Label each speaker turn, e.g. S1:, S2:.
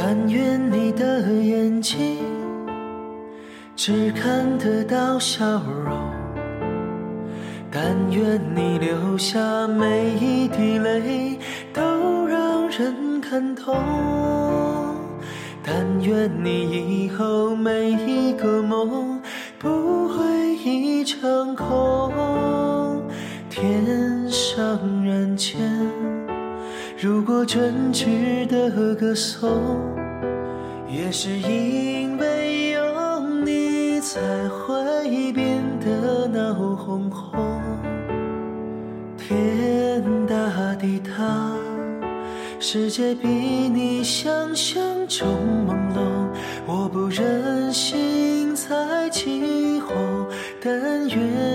S1: 但愿你的眼睛只看得到笑容，但愿你流下每一滴泪都让人感动，但愿你以后每一个梦不会一场空。天上人间，如果真值得歌颂，也是因为有你才会变得闹哄哄。天大地大，世界比你想象中朦胧，我不忍心再起哄，但愿。